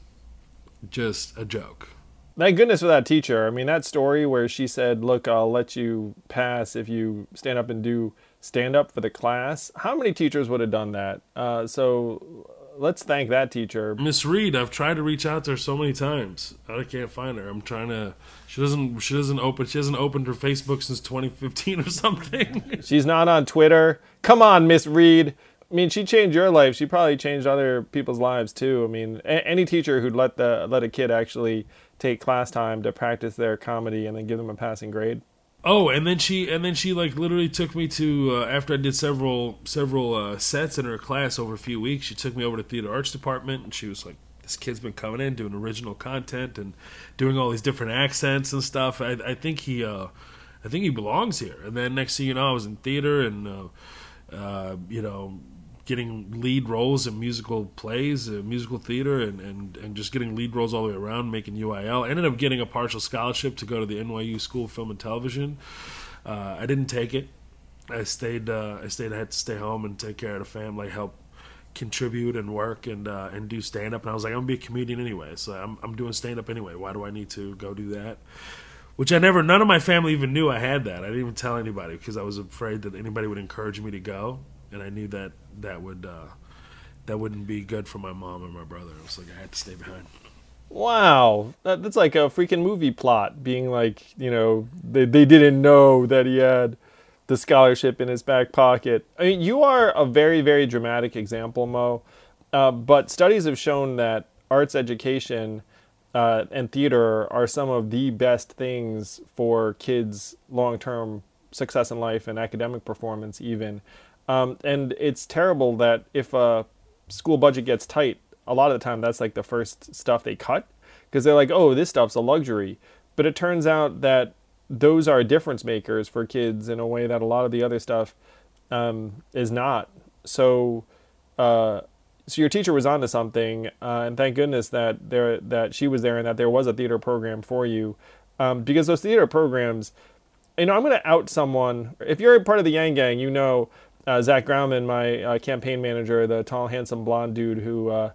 just a joke.
Thank goodness for that teacher. I mean, that story where she said, "Look, I'll let you pass if you stand up and do stand up for the class." How many teachers would have done that? Uh, so let's thank that teacher.
Miss Reed, I've tried to reach out to her so many times. I can't find her. I'm trying to. She doesn't. She doesn't open. She hasn't opened her Facebook since 2015 or something.
She's not on Twitter. Come on, Miss Reed. I mean, she changed your life. She probably changed other people's lives too. I mean, a- any teacher who'd let the let a kid actually take class time to practice their comedy and then give them a passing grade.
Oh, and then she and then she like literally took me to uh, after I did several several uh, sets in her class over a few weeks. She took me over to theater arts department, and she was like, "This kid's been coming in doing original content and doing all these different accents and stuff. I, I think he, uh, I think he belongs here." And then next thing you know, I was in theater and uh, uh, you know getting lead roles in musical plays, uh, musical theater, and, and, and just getting lead roles all the way around, making UIL. I ended up getting a partial scholarship to go to the NYU School of Film and Television. Uh, I didn't take it. I stayed. Uh, I stayed. I had to stay home and take care of the family, help contribute and work and uh, and do stand up. And I was like, I'm gonna be a comedian anyway, so I'm I'm doing stand up anyway. Why do I need to go do that? Which I never. None of my family even knew I had that. I didn't even tell anybody because I was afraid that anybody would encourage me to go, and I knew that that would uh, that wouldn't be good for my mom and my brother. It was like I had to stay behind.
Wow, that, that's like a freaking movie plot. Being like, you know, they they didn't know that he had the scholarship in his back pocket. I mean, you are a very very dramatic example, Mo. Uh, but studies have shown that arts education uh, and theater are some of the best things for kids' long term success in life and academic performance, even. Um, and it's terrible that if a school budget gets tight, a lot of the time that's like the first stuff they cut because they're like, oh, this stuff's a luxury. But it turns out that those are difference makers for kids in a way that a lot of the other stuff um, is not. So, uh, so your teacher was onto something, uh, and thank goodness that there that she was there and that there was a theater program for you, um, because those theater programs, you know, I'm going to out someone. If you're a part of the Yang Gang, you know uh, Zach Graumann, my uh, campaign manager, the tall, handsome, blonde dude who uh,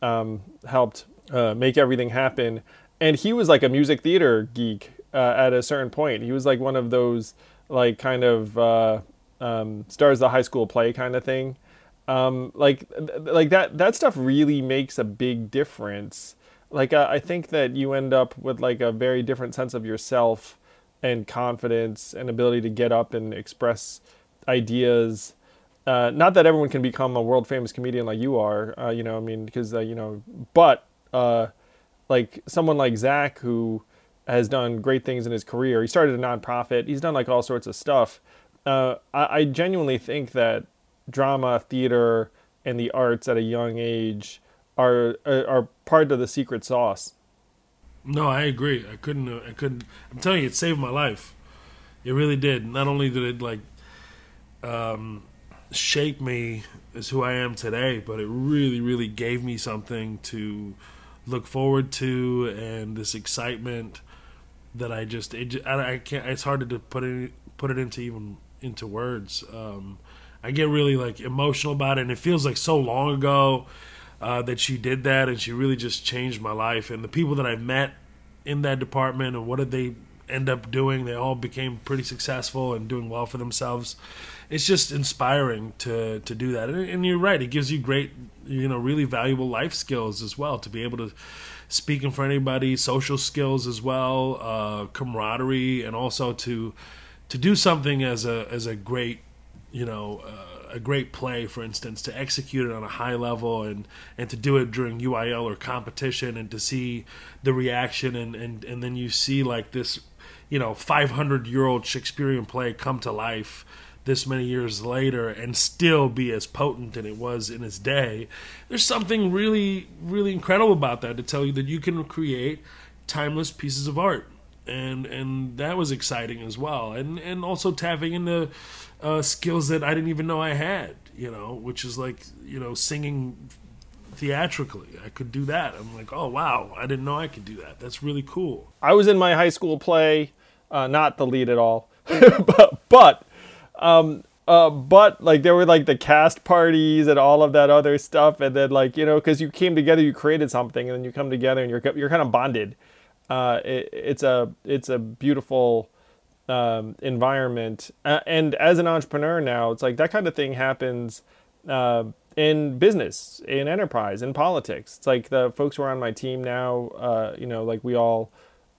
um, helped uh, make everything happen, and he was like a music theater geek uh, at a certain point. He was like one of those like kind of uh, um, stars the high school play kind of thing. Um, like like that that stuff really makes a big difference. Like I think that you end up with like a very different sense of yourself and confidence and ability to get up and express ideas. Uh, not that everyone can become a world famous comedian like you are, uh, you know. I mean, because uh, you know, but uh, like someone like Zach who has done great things in his career. He started a nonprofit. He's done like all sorts of stuff. Uh, I, I genuinely think that drama, theater, and the arts at a young age are are, are part of the secret sauce.
No, I agree. I couldn't. Uh, I couldn't. I'm telling you, it saved my life. It really did. Not only did it like um, shape me as who I am today, but it really, really gave me something to look forward to and this excitement that I just it, I, I can't. It's hard to put it put it into even into words. Um, I get really like emotional about it, and it feels like so long ago. uh, that she did that, and she really just changed my life. And the people that I met in that department, and what did they end up doing? They all became pretty successful and doing well for themselves. It's just inspiring to to do that. And, and you're right; it gives you great, you know, really valuable life skills as well to be able to speak in front of anybody, social skills as well, uh, camaraderie, and also to to do something as a as a great, you know. Uh, a great play, for instance, to execute it on a high level and, and to do it during UIL or competition and to see the reaction and, and, and then you see like this, you know, 500 year old Shakespearean play come to life this many years later and still be as potent as it was in its day. There's something really, really incredible about that to tell you that you can create timeless pieces of art. And and that was exciting as well, and and also tapping into uh, skills that I didn't even know I had, you know, which is like you know singing theatrically. I could do that. I'm like, oh wow, I didn't know I could do that. That's really cool.
I was in my high school play, uh, not the lead at all, but but um, uh, but like there were like the cast parties and all of that other stuff, and then like you know because you came together, you created something, and then you come together and you're you're kind of bonded. Uh, it, it's a it's a beautiful um, environment. Uh, and as an entrepreneur now, it's like that kind of thing happens uh, in business, in enterprise, in politics. It's like the folks who are on my team now, uh, you know, like we all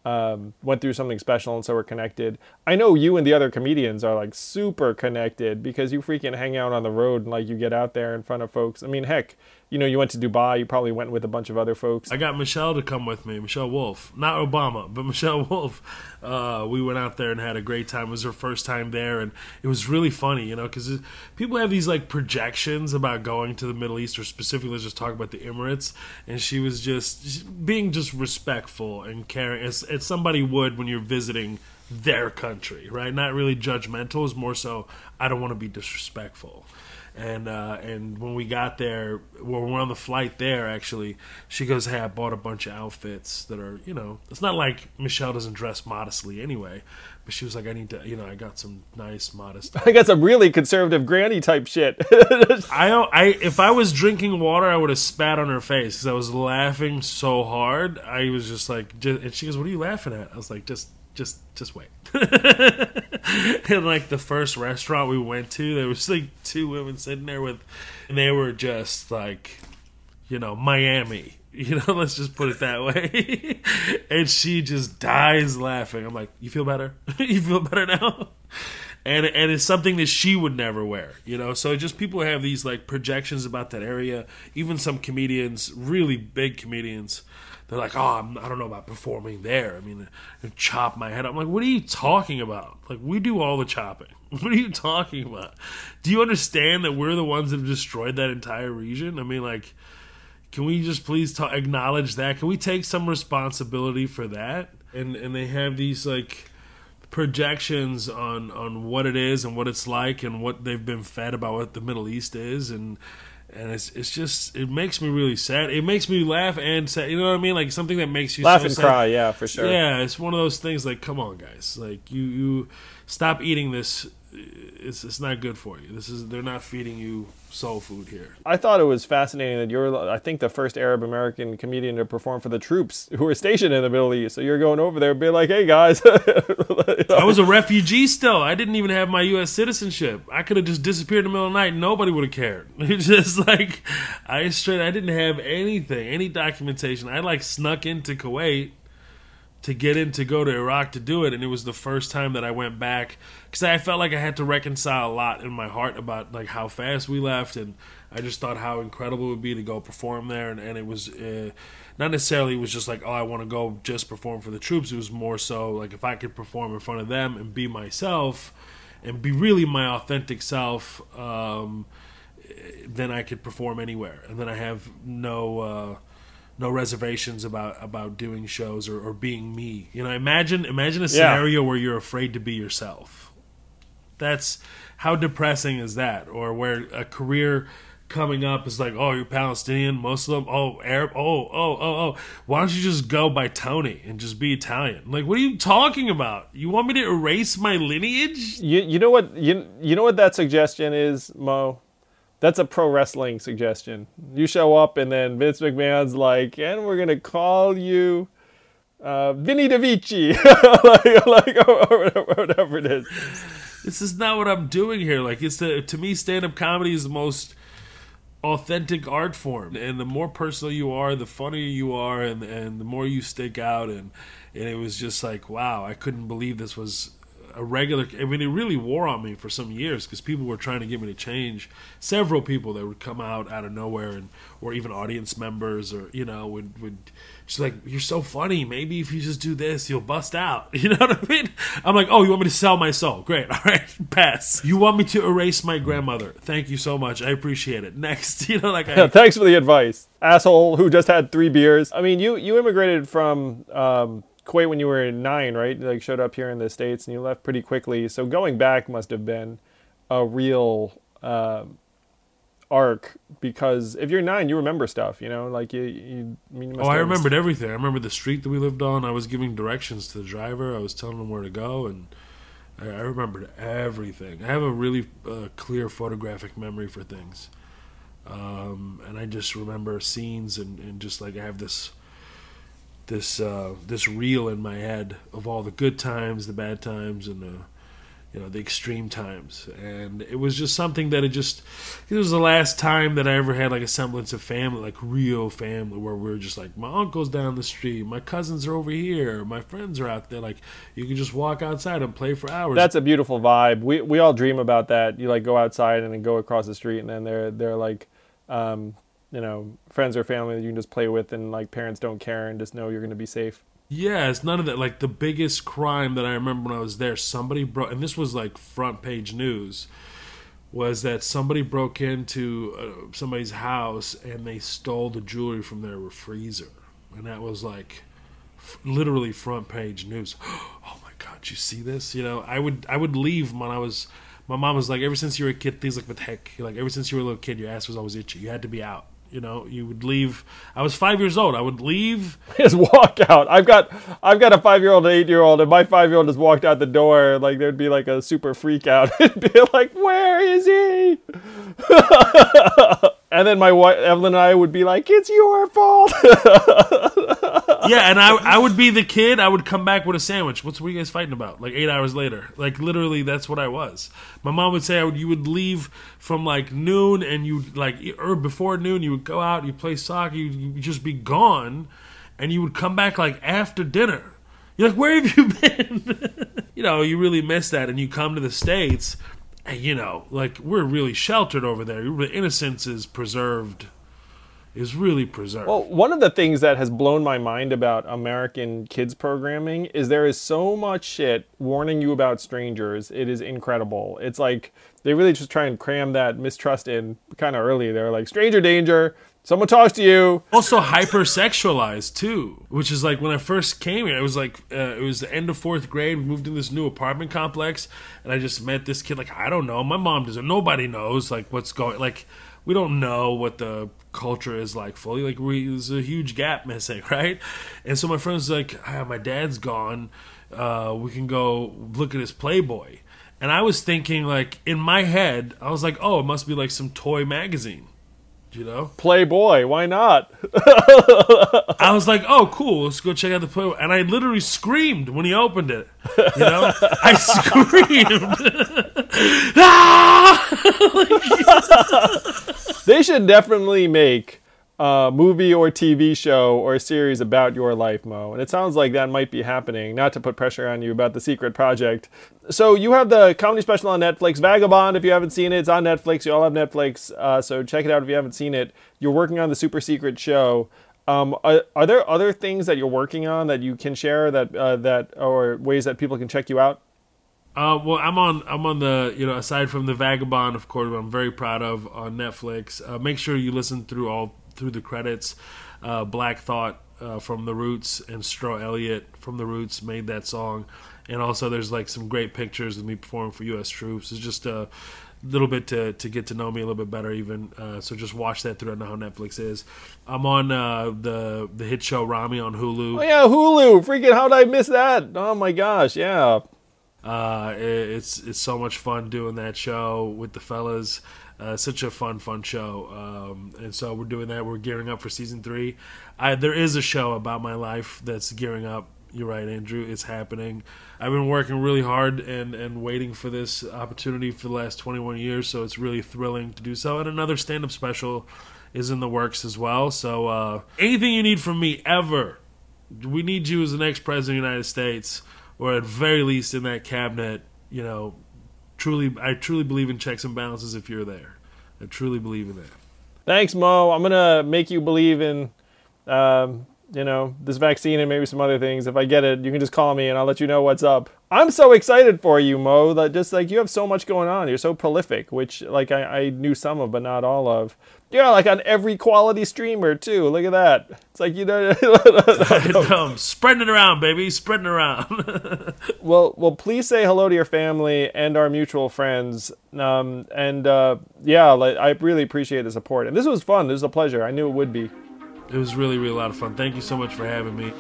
um, went through something special and so we're connected. I know you and the other comedians are like super connected because you freaking hang out on the road and like you get out there in front of folks. I mean, heck, you know, you went to Dubai, you probably went with a bunch of other folks.
I got Michelle to come with me, Michelle Wolf, not Obama, but Michelle Wolf. Uh, we went out there and had a great time. It was her first time there, and it was really funny, you know, because people have these like projections about going to the Middle East, or specifically just talk about the Emirates, and she was just being just respectful and caring, as, as somebody would when you're visiting their country, right? Not really judgmental, is more so I don't want to be disrespectful and uh, and when we got there, when we're on the flight there, actually, she goes, "Hey, I bought a bunch of outfits that are, you know, it's not like Michelle doesn't dress modestly anyway, but she was like, I need to, you know, I got some nice modest.
I got some really conservative granny type shit.
I, I, if I was drinking water, I would have spat on her face because I was laughing so hard. I was just like, just, and she goes, "What are you laughing at?" I was like, "Just." Just just wait. in like the first restaurant we went to, there was like two women sitting there with, and they were just like, you know, Miami. You know, let's just put it that way. and she just dies laughing. I'm like, you feel better? you feel better now? And and it's something that she would never wear. You know, so just people have these like projections about that area. Even some comedians, really big comedians they're like, oh, I'm, I do not know about performing there. I mean, chop my head. I'm like, what are you talking about? Like, we do all the chopping. What are you talking about? Do you understand that we're the ones that have destroyed that entire region? I mean, like, can we just please ta- acknowledge that? Can we take some responsibility for that? And and they have these like projections on on what it is and what it's like and what they've been fed about what the Middle East is and and it's it's just it makes me really sad. It makes me laugh and sad. You know what I mean? Like something that makes you
laugh
so
and
sad.
cry. Yeah, for sure.
Yeah, it's one of those things. Like, come on, guys. Like you you stop eating this. It's it's not good for you. This is they're not feeding you soul food here.
I thought it was fascinating that you're, I think, the first Arab American comedian to perform for the troops who were stationed in the Middle East. So you're going over there and be like, hey, guys.
I was a refugee still. I didn't even have my U.S. citizenship. I could have just disappeared in the middle of the night nobody would have cared. It's just like, I straight, I didn't have anything, any documentation. I like snuck into Kuwait to get in to go to Iraq to do it, and it was the first time that I went back because I felt like I had to reconcile a lot in my heart about like how fast we left, and I just thought how incredible it would be to go perform there, and, and it was uh, not necessarily it was just like oh I want to go just perform for the troops. It was more so like if I could perform in front of them and be myself and be really my authentic self. Um, then I could perform anywhere, and then I have no uh, no reservations about about doing shows or, or being me. You know, imagine imagine a scenario yeah. where you're afraid to be yourself. That's how depressing is that? Or where a career coming up is like, oh, you're Palestinian, Muslim, oh, Arab, oh, oh, oh, oh. Why don't you just go by Tony and just be Italian? Like, what are you talking about? You want me to erase my lineage?
You you know what you you know what that suggestion is, Mo? That's a pro wrestling suggestion. You show up and then Vince McMahon's like, and we're gonna call you uh, Vinny DeVici, like, like or, whatever it is.
This is not what I'm doing here. Like it's the to me, stand up comedy is the most authentic art form, and the more personal you are, the funnier you are, and and the more you stick out. And and it was just like, wow, I couldn't believe this was a regular. I mean, it really wore on me for some years because people were trying to get me to change. Several people that would come out out of nowhere, and or even audience members, or you know, would would just like, "You're so funny. Maybe if you just do this, you'll bust out." You know what I mean? I'm like, "Oh, you want me to sell my soul? Great. All right, pass. You want me to erase my grandmother? Thank you so much. I appreciate it. Next, you know, like, I,
thanks for the advice, asshole who just had three beers. I mean, you you immigrated from um, Kuwait when you were nine, right? Like showed up here in the states, and you left pretty quickly. So going back must have been a real uh, arc because if you're nine, you remember stuff. You know, like you. you I mean, you must
Oh, I remembered everything. I remember the street that we lived on. I was giving directions to the driver. I was telling him where to go, and I, I remembered everything. I have a really uh, clear photographic memory for things, um, and I just remember scenes and, and just like I have this this uh, this reel in my head of all the good times, the bad times, and the you know the extreme times. And it was just something that it just it was the last time that i ever had like a semblance of family like real family where we were just like my uncle's down the street. My cousins are over here. My friends are out there. Like you can just walk outside and play for hours.
That's a beautiful vibe. We we all dream about that. You like go outside and then go across the street, and then they're they're like, um, you know, friends or family that you can just play with, and like parents don't care and just know you're gonna be safe.
Yeah, it's none of that. Like the biggest crime that I remember when I was there, somebody broke, and this was like front page news, was that somebody broke into uh, somebody's house and they stole the jewelry from their freezer, and that was like f- literally front page news. Oh my god, you see this? You know, I would I would leave when I was. My mom was like, ever since you were a kid, things like, what the heck? Like, ever since you were a little kid, your ass was always itchy. You had to be out. You know, you would leave. I was five years old. I would leave
His walk out. I've got I've got a five year old, and eight year old, and my five year old just walked out the door. Like there'd be like a super freak out. It'd be like, where is he? and then my wife Evelyn and I would be like, it's your fault.
Yeah, and I I would be the kid. I would come back with a sandwich. What's what you guys fighting about? Like eight hours later, like literally, that's what I was. My mom would say I would, you would leave from like noon, and you like or before noon, you would go out, you play soccer, you you just be gone, and you would come back like after dinner. You're like, where have you been? you know, you really miss that, and you come to the states, and you know, like we're really sheltered over there. The innocence is preserved. Is really preserved.
Well, one of the things that has blown my mind about American kids programming is there is so much shit warning you about strangers. It is incredible. It's like they really just try and cram that mistrust in kind of early. They're like, stranger danger. Someone talks to you.
also hypersexualized too, which is like when I first came here, it was like uh, it was the end of fourth grade. We moved in this new apartment complex, and I just met this kid. Like I don't know, my mom doesn't. Nobody knows like what's going. Like we don't know what the culture is like fully. Like we there's a huge gap missing, right? And so my friend's like, ah, my dad's gone. Uh, we can go look at his Playboy. And I was thinking, like in my head, I was like, oh, it must be like some toy magazine, you know.
Playboy, why not?
I was like, "Oh, cool! Let's go check out the Playboy." And I literally screamed when he opened it. You know, I screamed. ah!
They should definitely make a movie or TV show or series about your life, Mo. And it sounds like that might be happening. Not to put pressure on you about the secret project. So you have the comedy special on Netflix, Vagabond. If you haven't seen it, it's on Netflix. You all have Netflix, uh, so check it out if you haven't seen it. You're working on the super secret show. Um, are, are there other things that you're working on that you can share that uh, that or ways that people can check you out?
Uh, well, I'm on. I'm on the. You know, aside from the Vagabond, of course, I'm very proud of on Netflix. Uh, make sure you listen through all through the credits. Uh, Black Thought uh, from the Roots and Stro Elliott from the Roots made that song, and also there's like some great pictures of me performing for U.S. troops. It's just a little bit to to get to know me a little bit better, even. Uh, so just watch that through. I know how Netflix is. I'm on uh, the the hit show Rami on Hulu.
Oh yeah, Hulu. Freaking how did I miss that? Oh my gosh, yeah.
Uh, it- it's it's so much fun doing that show with the fellas. Uh, such a fun, fun show, um, and so we're doing that. We're gearing up for season three. I, there is a show about my life that's gearing up. You're right, Andrew. It's happening. I've been working really hard and, and waiting for this opportunity for the last 21 years, so it's really thrilling to do so. And another stand up special is in the works as well. So uh, anything you need from me ever, we need you as the next president of the United States, or at very least in that cabinet. You know, truly, I truly believe in checks and balances. If you're there, I truly believe in that.
Thanks, Mo. I'm gonna make you believe in, um, you know, this vaccine and maybe some other things. If I get it, you can just call me and I'll let you know what's up. I'm so excited for you, Mo. That just like you have so much going on. You're so prolific, which like I, I knew some of, but not all of. Yeah, like on every quality streamer too. Look at that. It's like you know.
um, spreading it around, baby. Spreading it around.
well, well, please say hello to your family and our mutual friends. Um, and uh, yeah, like, I really appreciate the support. And this was fun. This was a pleasure. I knew it would be.
It was really, really a lot of fun. Thank you so much for having me.